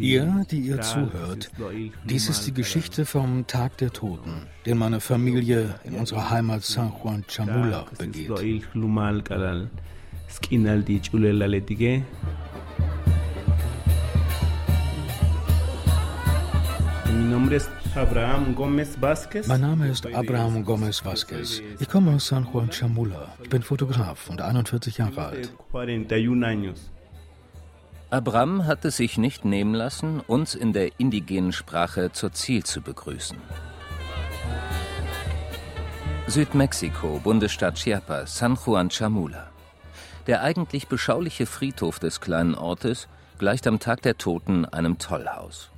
Ihr, die ihr zuhört, dies ist die Geschichte vom Tag der Toten, den meine Familie in unserer Heimat San Juan Chamula begeht. Mein Name ist Abraham Gomez Vasquez. Ich komme aus San Juan Chamula. Ich bin Fotograf und 41 Jahre alt. Abram hat es sich nicht nehmen lassen, uns in der indigenen Sprache zur Ziel zu begrüßen. Südmexiko, Bundesstaat Chiapas, San Juan Chamula. Der eigentlich beschauliche Friedhof des kleinen Ortes gleicht am Tag der Toten einem Tollhaus.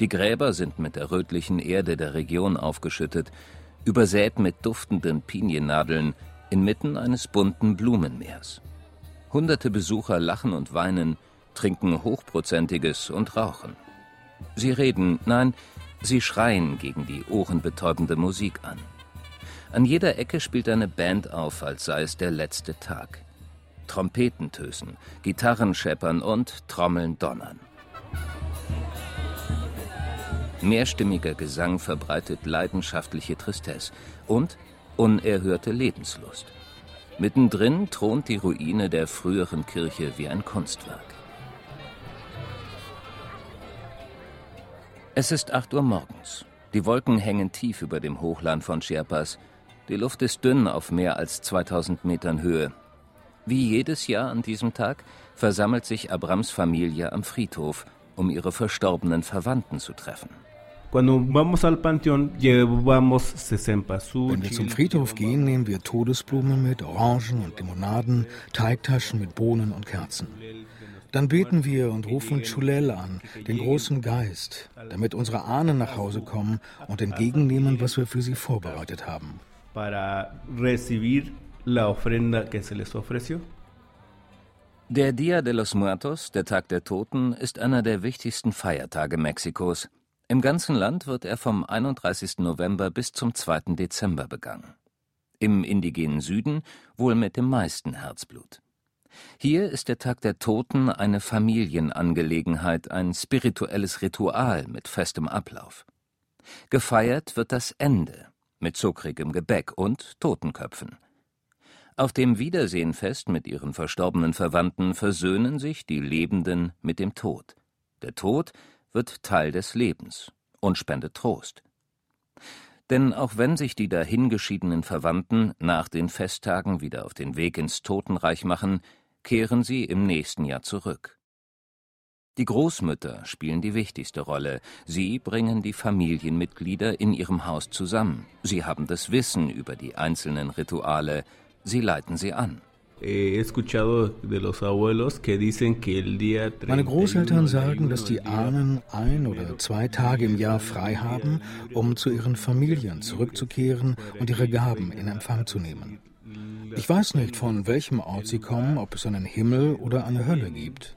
Die Gräber sind mit der rötlichen Erde der Region aufgeschüttet, übersät mit duftenden Piniennadeln, inmitten eines bunten Blumenmeers. Hunderte Besucher lachen und weinen, trinken Hochprozentiges und rauchen. Sie reden, nein, sie schreien gegen die ohrenbetäubende Musik an. An jeder Ecke spielt eine Band auf, als sei es der letzte Tag. Trompeten tösen, Gitarren scheppern und Trommeln donnern. Mehrstimmiger Gesang verbreitet leidenschaftliche Tristesse und unerhörte Lebenslust. Mittendrin thront die Ruine der früheren Kirche wie ein Kunstwerk. Es ist 8 Uhr morgens. Die Wolken hängen tief über dem Hochland von Chiapas. Die Luft ist dünn auf mehr als 2000 Metern Höhe. Wie jedes Jahr an diesem Tag versammelt sich Abrams Familie am Friedhof, um ihre verstorbenen Verwandten zu treffen. Wenn wir zum Friedhof gehen, nehmen wir Todesblumen mit, Orangen und Limonaden, Teigtaschen mit Bohnen und Kerzen. Dann beten wir und rufen Chulel an, den großen Geist, damit unsere Ahnen nach Hause kommen und entgegennehmen, was wir für sie vorbereitet haben. Der Dia de los Muertos, der Tag der Toten, ist einer der wichtigsten Feiertage Mexikos. Im ganzen Land wird er vom 31. November bis zum 2. Dezember begangen. Im indigenen Süden wohl mit dem meisten Herzblut. Hier ist der Tag der Toten eine Familienangelegenheit, ein spirituelles Ritual mit festem Ablauf. Gefeiert wird das Ende mit zuckrigem Gebäck und Totenköpfen. Auf dem Wiedersehenfest mit ihren verstorbenen Verwandten versöhnen sich die Lebenden mit dem Tod. Der Tod wird Teil des Lebens und spendet Trost. Denn auch wenn sich die dahingeschiedenen Verwandten nach den Festtagen wieder auf den Weg ins Totenreich machen, kehren sie im nächsten Jahr zurück. Die Großmütter spielen die wichtigste Rolle. Sie bringen die Familienmitglieder in ihrem Haus zusammen. Sie haben das Wissen über die einzelnen Rituale. Sie leiten sie an. Meine Großeltern sagen, dass die Ahnen ein oder zwei Tage im Jahr frei haben, um zu ihren Familien zurückzukehren und ihre Gaben in Empfang zu nehmen. Ich weiß nicht, von welchem Ort sie kommen, ob es einen Himmel oder eine Hölle gibt.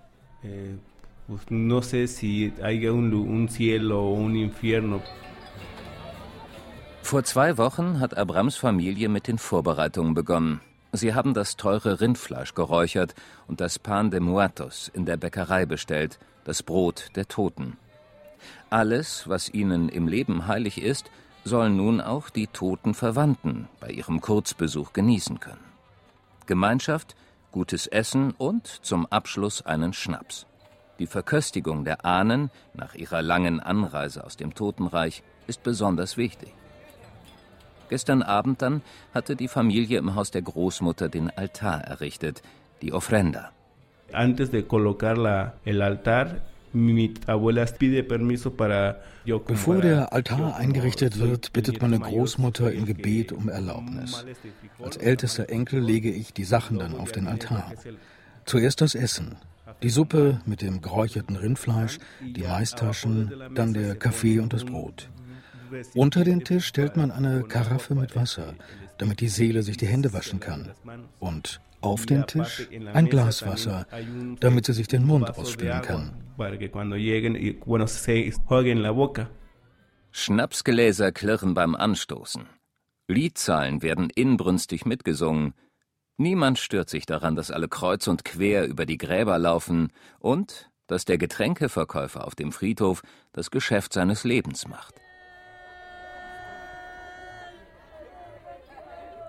Vor zwei Wochen hat Abrams Familie mit den Vorbereitungen begonnen. Sie haben das teure Rindfleisch geräuchert und das Pan de Muertos in der Bäckerei bestellt, das Brot der Toten. Alles, was ihnen im Leben heilig ist, sollen nun auch die toten Verwandten bei ihrem Kurzbesuch genießen können. Gemeinschaft, gutes Essen und zum Abschluss einen Schnaps. Die Verköstigung der Ahnen nach ihrer langen Anreise aus dem Totenreich ist besonders wichtig. Gestern Abend dann hatte die Familie im Haus der Großmutter den Altar errichtet, die Ofrenda. Antes de colocar la, el altar, Bevor der Altar eingerichtet wird, bittet meine Großmutter im Gebet um Erlaubnis. Als ältester Enkel lege ich die Sachen dann auf den Altar. Zuerst das Essen, die Suppe mit dem geräucherten Rindfleisch, die Maistaschen, dann der Kaffee und das Brot. Unter den Tisch stellt man eine Karaffe mit Wasser, damit die Seele sich die Hände waschen kann. Und auf den Tisch ein Glas Wasser, damit sie sich den Mund ausspülen kann. Schnapsgläser klirren beim Anstoßen. Liedzahlen werden inbrünstig mitgesungen. Niemand stört sich daran, dass alle kreuz und quer über die Gräber laufen und dass der Getränkeverkäufer auf dem Friedhof das Geschäft seines Lebens macht.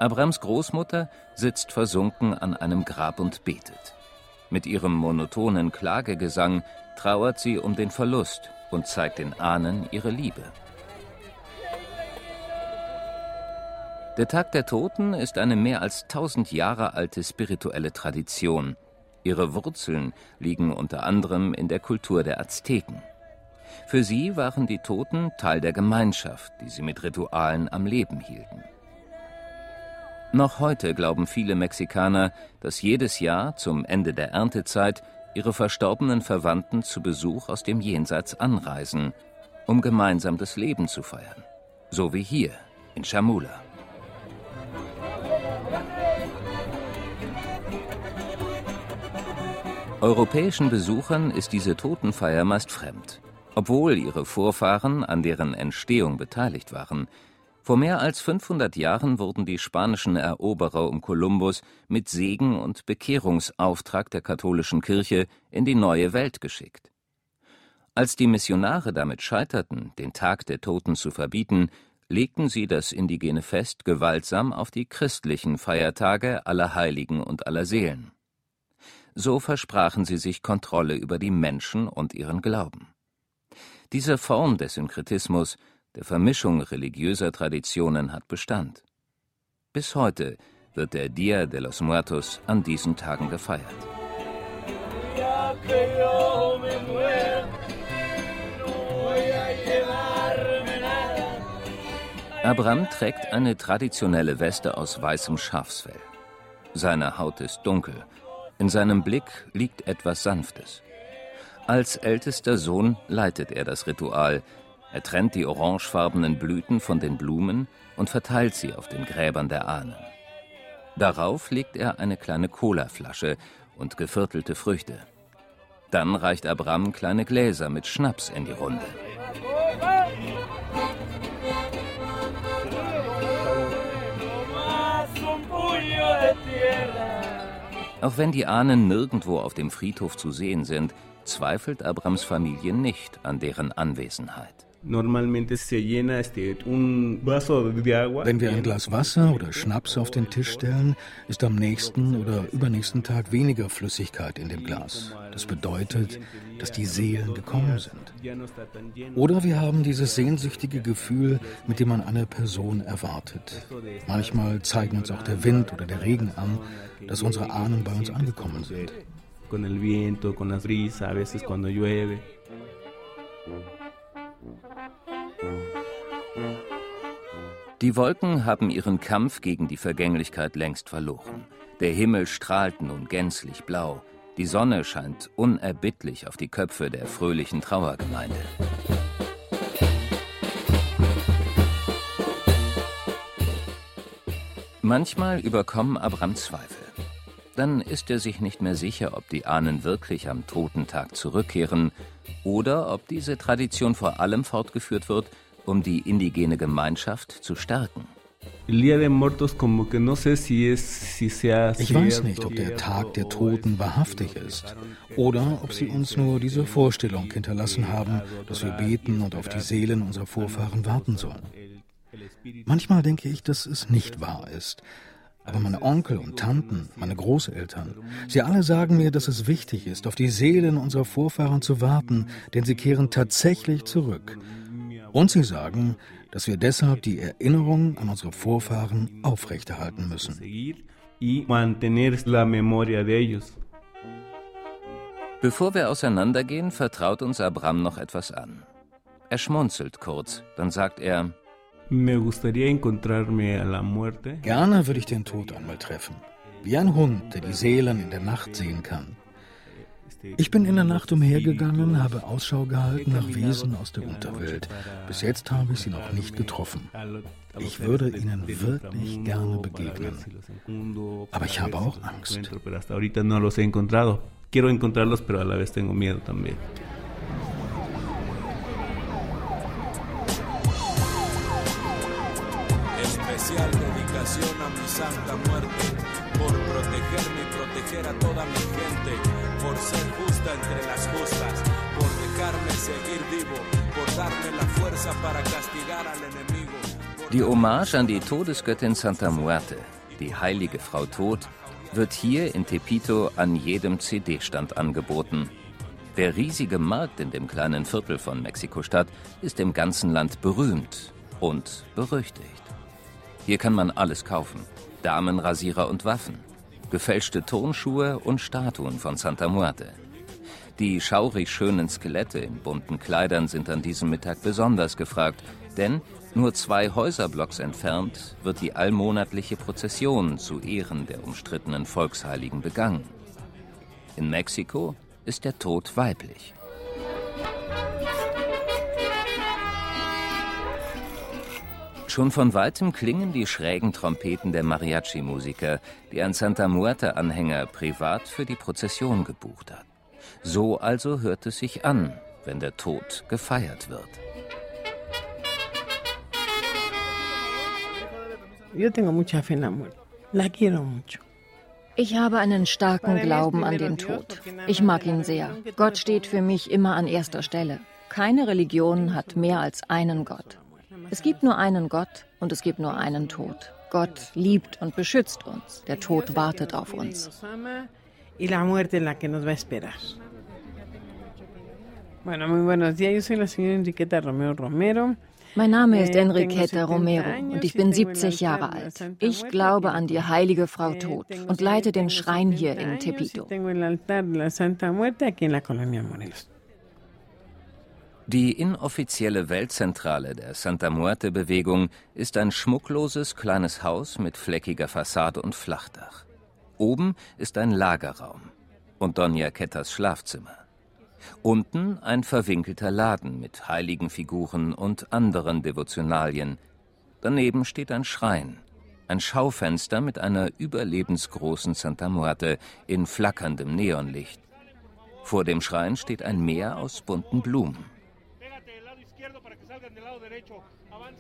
Abrams Großmutter sitzt versunken an einem Grab und betet. Mit ihrem monotonen Klagegesang trauert sie um den Verlust und zeigt den Ahnen ihre Liebe. Der Tag der Toten ist eine mehr als tausend Jahre alte spirituelle Tradition. Ihre Wurzeln liegen unter anderem in der Kultur der Azteken. Für sie waren die Toten Teil der Gemeinschaft, die sie mit Ritualen am Leben hielten. Noch heute glauben viele Mexikaner, dass jedes Jahr zum Ende der Erntezeit ihre verstorbenen Verwandten zu Besuch aus dem Jenseits anreisen, um gemeinsam das Leben zu feiern. So wie hier in Chamula. Europäischen Besuchern ist diese Totenfeier meist fremd, obwohl ihre Vorfahren an deren Entstehung beteiligt waren – vor mehr als 500 Jahren wurden die spanischen Eroberer um Kolumbus mit Segen und Bekehrungsauftrag der katholischen Kirche in die neue Welt geschickt. Als die Missionare damit scheiterten, den Tag der Toten zu verbieten, legten sie das indigene Fest gewaltsam auf die christlichen Feiertage aller Heiligen und aller Seelen. So versprachen sie sich Kontrolle über die Menschen und ihren Glauben. Diese Form des Synkretismus der Vermischung religiöser Traditionen hat Bestand. Bis heute wird der Dia de los Muertos an diesen Tagen gefeiert. Abram trägt eine traditionelle Weste aus weißem Schafsfell. Seine Haut ist dunkel, in seinem Blick liegt etwas Sanftes. Als ältester Sohn leitet er das Ritual, er trennt die orangefarbenen Blüten von den Blumen und verteilt sie auf den Gräbern der Ahnen. Darauf legt er eine kleine Colaflasche und geviertelte Früchte. Dann reicht Abram kleine Gläser mit Schnaps in die Runde. Auch wenn die Ahnen nirgendwo auf dem Friedhof zu sehen sind, zweifelt Abrams Familie nicht an deren Anwesenheit. Wenn wir ein Glas Wasser oder Schnaps auf den Tisch stellen, ist am nächsten oder übernächsten Tag weniger Flüssigkeit in dem Glas. Das bedeutet, dass die Seelen gekommen sind. Oder wir haben dieses sehnsüchtige Gefühl, mit dem man eine Person erwartet. Manchmal zeigen uns auch der Wind oder der Regen an, dass unsere Ahnen bei uns angekommen sind. Con el viento, con la brisa, a veces cuando llueve. Die Wolken haben ihren Kampf gegen die Vergänglichkeit längst verloren. Der Himmel strahlt nun gänzlich blau. Die Sonne scheint unerbittlich auf die Köpfe der fröhlichen Trauergemeinde. Manchmal überkommen Abram Zweifel. Dann ist er sich nicht mehr sicher, ob die Ahnen wirklich am Totentag zurückkehren oder ob diese Tradition vor allem fortgeführt wird, um die indigene Gemeinschaft zu stärken. Ich weiß nicht, ob der Tag der Toten wahrhaftig ist oder ob sie uns nur diese Vorstellung hinterlassen haben, dass wir beten und auf die Seelen unserer Vorfahren warten sollen. Manchmal denke ich, dass es nicht wahr ist. Aber meine Onkel und Tanten, meine Großeltern, sie alle sagen mir, dass es wichtig ist, auf die Seelen unserer Vorfahren zu warten, denn sie kehren tatsächlich zurück. Und sie sagen, dass wir deshalb die Erinnerung an unsere Vorfahren aufrechterhalten müssen. Bevor wir auseinandergehen, vertraut uns Abram noch etwas an. Er schmunzelt kurz, dann sagt er, Gerne würde ich den Tod einmal treffen, wie ein Hund, der die Seelen in der Nacht sehen kann. Ich bin in der Nacht umhergegangen, habe Ausschau gehalten nach Wesen aus der Unterwelt. Bis jetzt habe ich sie noch nicht getroffen. Ich würde ihnen wirklich gerne begegnen. Aber ich habe auch Angst. Quiero encontrarlos, pero a la vez tengo miedo también. Dedicación a mi santa muerte, por protegerme y proteger a toda mi gente, por ser justa entre las justas, por dejarme seguir vivo, por darme la fuerza para castigar al enemigo. Die Hommage an die Todesgöttin Santa Muerte, die heilige Frau Tod, wird hier in Tepito an jedem CD-Stand angeboten. Der riesige Markt in dem kleinen Viertel von Mexiko-Stadt ist im ganzen Land berühmt und berüchtigt. Hier kann man alles kaufen: Damenrasierer und Waffen, gefälschte Turnschuhe und Statuen von Santa Muerte. Die schaurig schönen Skelette in bunten Kleidern sind an diesem Mittag besonders gefragt, denn nur zwei Häuserblocks entfernt wird die allmonatliche Prozession zu Ehren der umstrittenen Volksheiligen begangen. In Mexiko ist der Tod weiblich. Schon von weitem klingen die schrägen Trompeten der Mariachi-Musiker, die ein Santa Muerte-Anhänger privat für die Prozession gebucht hat. So also hört es sich an, wenn der Tod gefeiert wird. Ich habe einen starken Glauben an den Tod. Ich mag ihn sehr. Gott steht für mich immer an erster Stelle. Keine Religion hat mehr als einen Gott. Es gibt nur einen Gott und es gibt nur einen Tod. Gott liebt und beschützt uns. Der Tod wartet auf uns. Bueno, muy buenos días. Yo soy la señora Enriqueta Romero Romero. Mein Name ist Enriqueta Romero und ich bin 70 Jahre alt. Ich glaube an die heilige Frau Tod und leite den Schrein hier in Tepito. Die inoffizielle Weltzentrale der Santa Muerte-Bewegung ist ein schmuckloses kleines Haus mit fleckiger Fassade und Flachdach. Oben ist ein Lagerraum und Doña Kettas Schlafzimmer. Unten ein verwinkelter Laden mit heiligen Figuren und anderen Devotionalien. Daneben steht ein Schrein, ein Schaufenster mit einer überlebensgroßen Santa Muerte in flackerndem Neonlicht. Vor dem Schrein steht ein Meer aus bunten Blumen.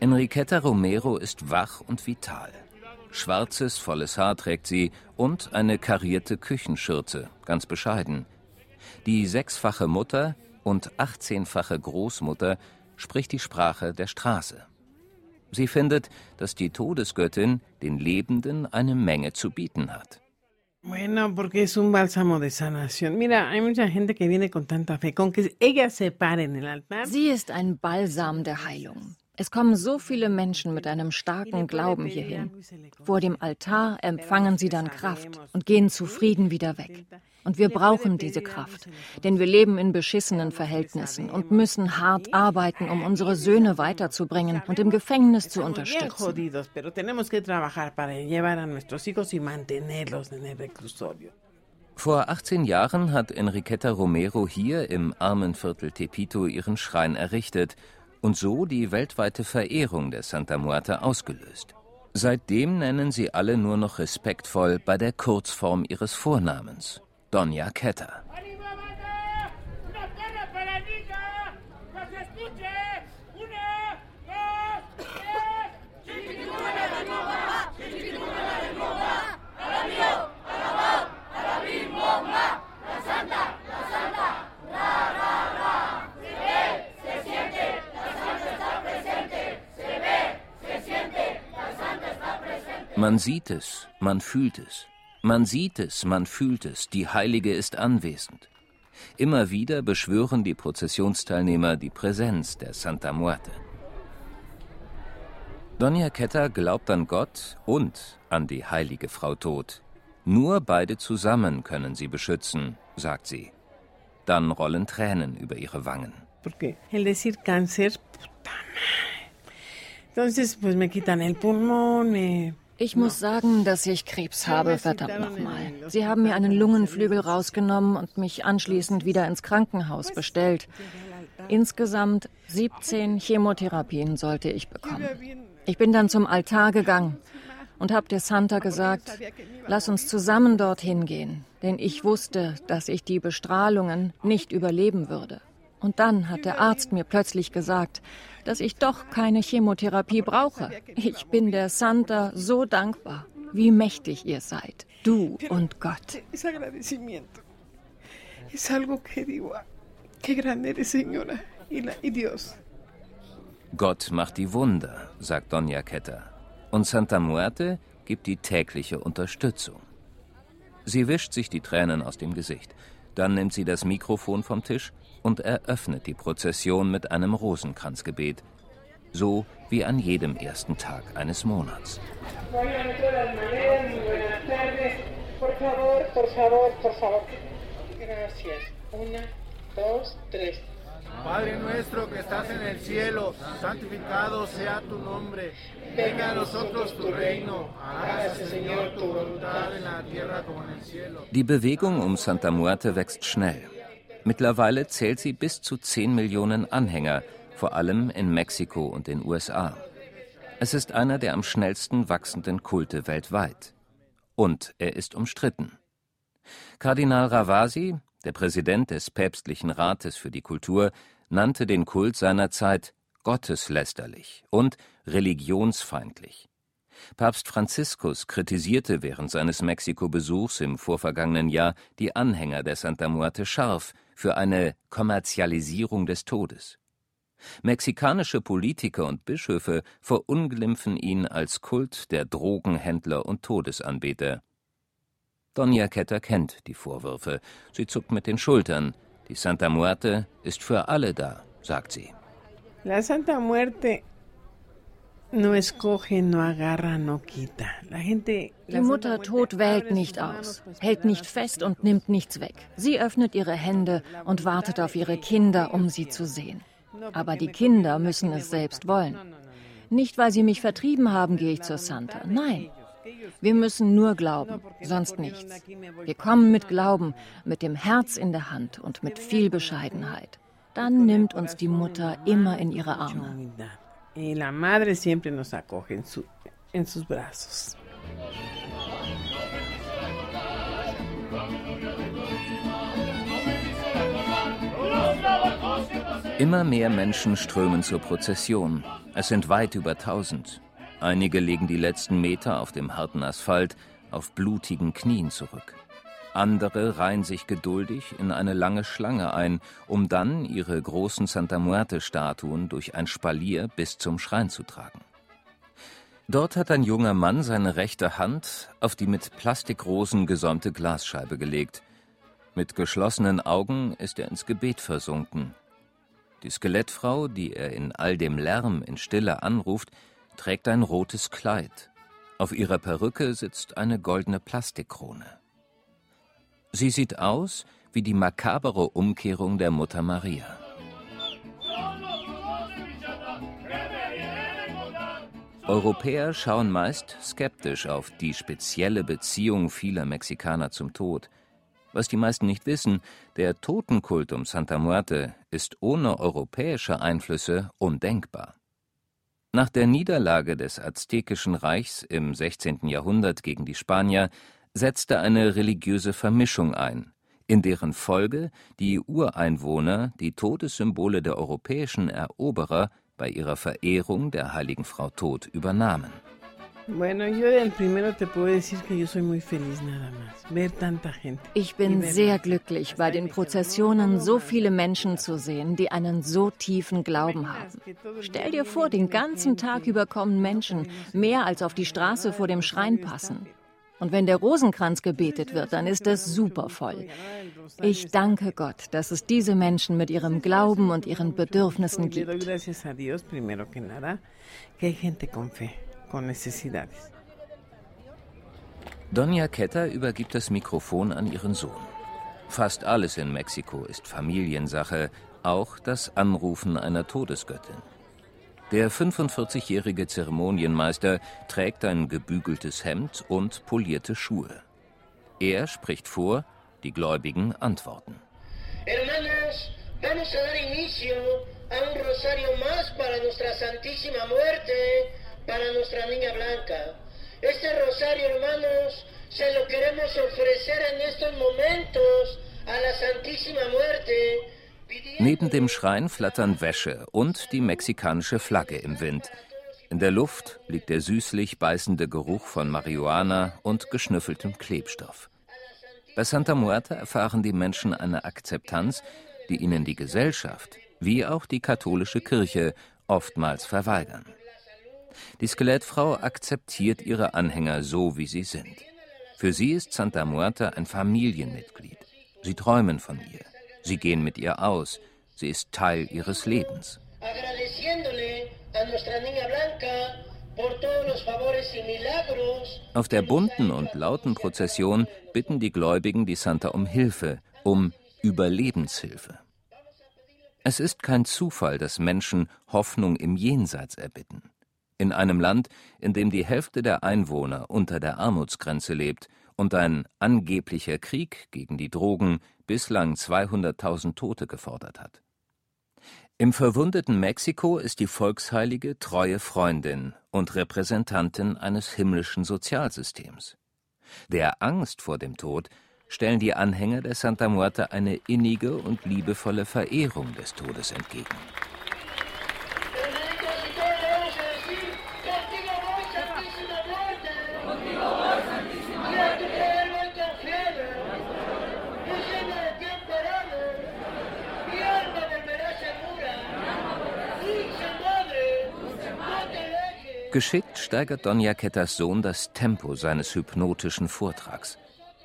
Enriqueta Romero ist wach und vital. Schwarzes, volles Haar trägt sie und eine karierte Küchenschürze, ganz bescheiden. Die sechsfache Mutter und achtzehnfache Großmutter spricht die Sprache der Straße. Sie findet, dass die Todesgöttin den Lebenden eine Menge zu bieten hat. Bueno, porque es un bálsamo de sanación. Mira, hay mucha gente que viene con tanta fe, con que ella se pare en el altar. Sie ist ein Balsam der Heilung. Es kommen so viele Menschen mit einem starken Glauben hierhin. Vor dem Altar empfangen sie dann Kraft und gehen zufrieden wieder weg. Und wir brauchen diese Kraft, denn wir leben in beschissenen Verhältnissen und müssen hart arbeiten, um unsere Söhne weiterzubringen und im Gefängnis zu unterstützen. Vor 18 Jahren hat Enriqueta Romero hier im Armenviertel Tepito ihren Schrein errichtet und so die weltweite Verehrung der Santa Muerte ausgelöst. Seitdem nennen sie alle nur noch respektvoll bei der Kurzform ihres Vornamens, Doña Quetta. Man sieht es, man fühlt es. Man sieht es, man fühlt es, die Heilige ist anwesend. Immer wieder beschwören die Prozessionsteilnehmer die Präsenz der Santa Muerte. Doña Quetta glaubt an Gott und an die heilige Frau Tod. Nur beide zusammen können sie beschützen, sagt sie. Dann rollen Tränen über ihre Wangen. El decir cáncer, puta. Entonces, pues me quitan el pulmón, me ich muss sagen, dass ich Krebs habe, verdammt nochmal. Sie haben mir einen Lungenflügel rausgenommen und mich anschließend wieder ins Krankenhaus bestellt. Insgesamt 17 Chemotherapien sollte ich bekommen. Ich bin dann zum Altar gegangen und habe der Santa gesagt, lass uns zusammen dorthin gehen, denn ich wusste, dass ich die Bestrahlungen nicht überleben würde. Und dann hat der Arzt mir plötzlich gesagt, dass ich doch keine Chemotherapie brauche. Ich bin der Santa so dankbar, wie mächtig ihr seid, du und Gott. Gott macht die Wunder, sagt Doña Quetta. Und Santa Muerte gibt die tägliche Unterstützung. Sie wischt sich die Tränen aus dem Gesicht. Dann nimmt sie das Mikrofon vom Tisch und eröffnet die Prozession mit einem Rosenkranzgebet, so wie an jedem ersten Tag eines Monats. Padre nuestro que estás en el cielo, santificado sea tu nombre. Venga a nosotros tu reino. Hágase, Señor, tu voluntad en la tierra como en el cielo. Die Bewegung um Santa Muerte wächst schnell. Mittlerweile zählt sie bis zu 10 Millionen Anhänger, vor allem in Mexiko und den USA. Es ist einer der am schnellsten wachsenden Kulte weltweit. Und er ist umstritten. Kardinal Ravasi, der Präsident des Päpstlichen Rates für die Kultur, nannte den Kult seiner Zeit gotteslästerlich und religionsfeindlich. Papst Franziskus kritisierte während seines Mexiko-Besuchs im vorvergangenen Jahr die Anhänger der Santa Muerte scharf für eine Kommerzialisierung des Todes. Mexikanische Politiker und Bischöfe verunglimpfen ihn als Kult der Drogenhändler und Todesanbeter. Doña Quetta kennt die Vorwürfe. Sie zuckt mit den Schultern. Die Santa Muerte ist für alle da, sagt sie. La Santa Muerte no escoge, no agarra, no quita. Gente, die Mutter Tod wählt nicht aus, hält nicht fest und nimmt nichts weg. Sie öffnet ihre Hände und wartet auf ihre Kinder, um sie zu sehen. Aber die Kinder müssen es selbst wollen. Nicht, weil sie mich vertrieben haben, gehe ich zur Santa. Nein. Wir müssen nur glauben, sonst nichts. Wir kommen mit Glauben, mit dem Herz in der Hand und mit viel Bescheidenheit. Dann nimmt uns die Mutter immer in ihre Arme. Y la madre siempre nos acoge en, su, en sus brazos. Immer mehr Menschen strömen zur Prozession. Es sind weit über tausend. Einige legen die letzten Meter auf dem harten Asphalt auf blutigen Knien zurück. Andere reihen sich geduldig in eine lange Schlange ein, um dann ihre großen Santa Muerte-Statuen durch ein Spalier bis zum Schrein zu tragen. Dort hat ein junger Mann seine rechte Hand auf die mit Plastikrosen gesäumte Glasscheibe gelegt. Mit geschlossenen Augen ist er ins Gebet versunken. Die Skelettfrau, die er in all dem Lärm in Stille anruft, trägt ein rotes Kleid. Auf ihrer Perücke sitzt eine goldene Plastikkrone. Sie sieht aus wie die makabere Umkehrung der Mutter Maria. Europäer schauen meist skeptisch auf die spezielle Beziehung vieler Mexikaner zum Tod. Was die meisten nicht wissen, der Totenkult um Santa Muerte ist ohne europäische Einflüsse undenkbar. Nach der Niederlage des Aztekischen Reichs im 16. Jahrhundert gegen die Spanier setzte eine religiöse Vermischung ein, in deren Folge die Ureinwohner die Todessymbole der europäischen Eroberer bei ihrer Verehrung der heiligen Frau Tod übernahmen. Ich bin sehr glücklich, bei den Prozessionen so viele Menschen zu sehen, die einen so tiefen Glauben haben. Stell dir vor, den ganzen Tag über kommen Menschen, mehr als auf die Straße vor dem Schrein passen. Und wenn der Rosenkranz gebetet wird, dann ist das super voll. Ich danke Gott, dass es diese Menschen mit ihrem Glauben und ihren Bedürfnissen gibt. Doña Quetta übergibt das Mikrofon an ihren Sohn. Fast alles in Mexiko ist Familiensache, auch das Anrufen einer Todesgöttin. Der 45-jährige Zeremonienmeister trägt ein gebügeltes Hemd und polierte Schuhe. Er spricht vor, die Gläubigen antworten. Hermanos, vamos a dar inicio a un rosario más para nuestra Santísima Muerte, para nuestra Niña Blanca. Este rosario, hermanos, se lo queremos ofrecer en estos momentos a la Santísima Muerte Neben dem Schrein flattern Wäsche und die mexikanische Flagge im Wind. In der Luft liegt der süßlich beißende Geruch von Marihuana und geschnüffeltem Klebstoff. Bei Santa Muerta erfahren die Menschen eine Akzeptanz, die ihnen die Gesellschaft wie auch die katholische Kirche oftmals verweigern. Die Skelettfrau akzeptiert ihre Anhänger so, wie sie sind. Für sie ist Santa Muerta ein Familienmitglied. Sie träumen von ihr. Sie gehen mit ihr aus. Sie ist Teil ihres Lebens. Auf der bunten und lauten Prozession bitten die Gläubigen die Santa um Hilfe, um Überlebenshilfe. Es ist kein Zufall, dass Menschen Hoffnung im Jenseits erbitten. In einem Land, in dem die Hälfte der Einwohner unter der Armutsgrenze lebt und ein angeblicher Krieg gegen die Drogen bislang 200.000 Tote gefordert hat. Im verwundeten Mexiko ist die Volksheilige treue Freundin und Repräsentantin eines himmlischen Sozialsystems. Der Angst vor dem Tod stellen die Anhänger der Santa Muerta eine innige und liebevolle Verehrung des Todes entgegen. Geschickt steigert Donja Kettas Sohn das Tempo seines hypnotischen Vortrags.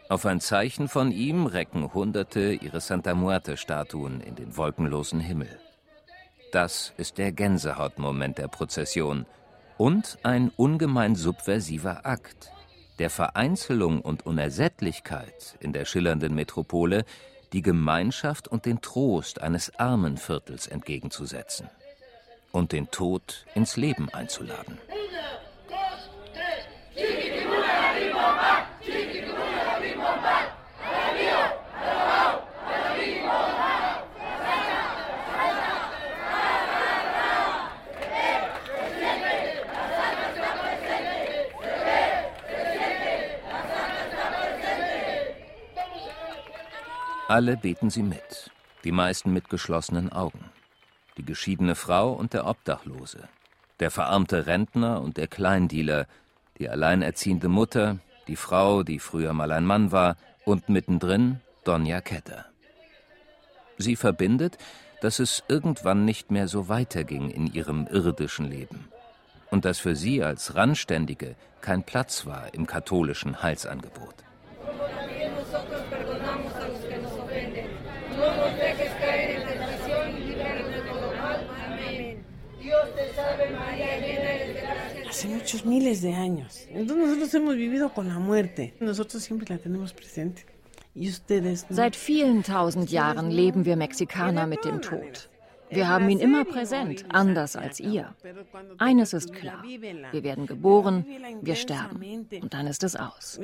Auf ein Zeichen von ihm recken Hunderte ihre Santa Muerte-Statuen in den wolkenlosen Himmel. Das ist der Gänsehautmoment der Prozession und ein ungemein subversiver Akt, der Vereinzelung und Unersättlichkeit in der schillernden Metropole die Gemeinschaft und den Trost eines Armenviertels entgegenzusetzen und den Tod ins Leben einzuladen. Alle beten sie mit, die meisten mit geschlossenen Augen die geschiedene Frau und der Obdachlose, der verarmte Rentner und der Kleindealer, die alleinerziehende Mutter, die Frau, die früher mal ein Mann war, und mittendrin Donja Ketter. Sie verbindet, dass es irgendwann nicht mehr so weiterging in ihrem irdischen Leben und dass für sie als Randständige kein Platz war im katholischen Heilsangebot. Hace muchos miles de años. Entonces nosotros hemos vivido con la muerte. Nosotros siempre la tenemos presente. Seit vielen tausend Jahren leben wir Mexikaner mit dem Tod. Wir haben ihn immer präsent, anders als ihr. Eines ist klar, wir werden geboren, wir sterben und dann ist es aus.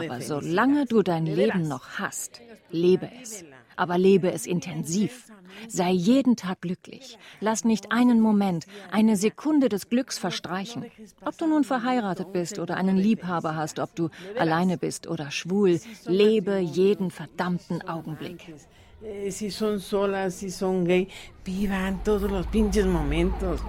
Aber solange du dein Leben noch hast, lebe es aber lebe es intensiv. Sei jeden Tag glücklich. Lass nicht einen Moment, eine Sekunde des Glücks verstreichen. Ob du nun verheiratet bist oder einen Liebhaber hast, ob du alleine bist oder schwul, lebe jeden verdammten Augenblick. Eh, si son solas, si son gay, vivan todos los pinches momentos.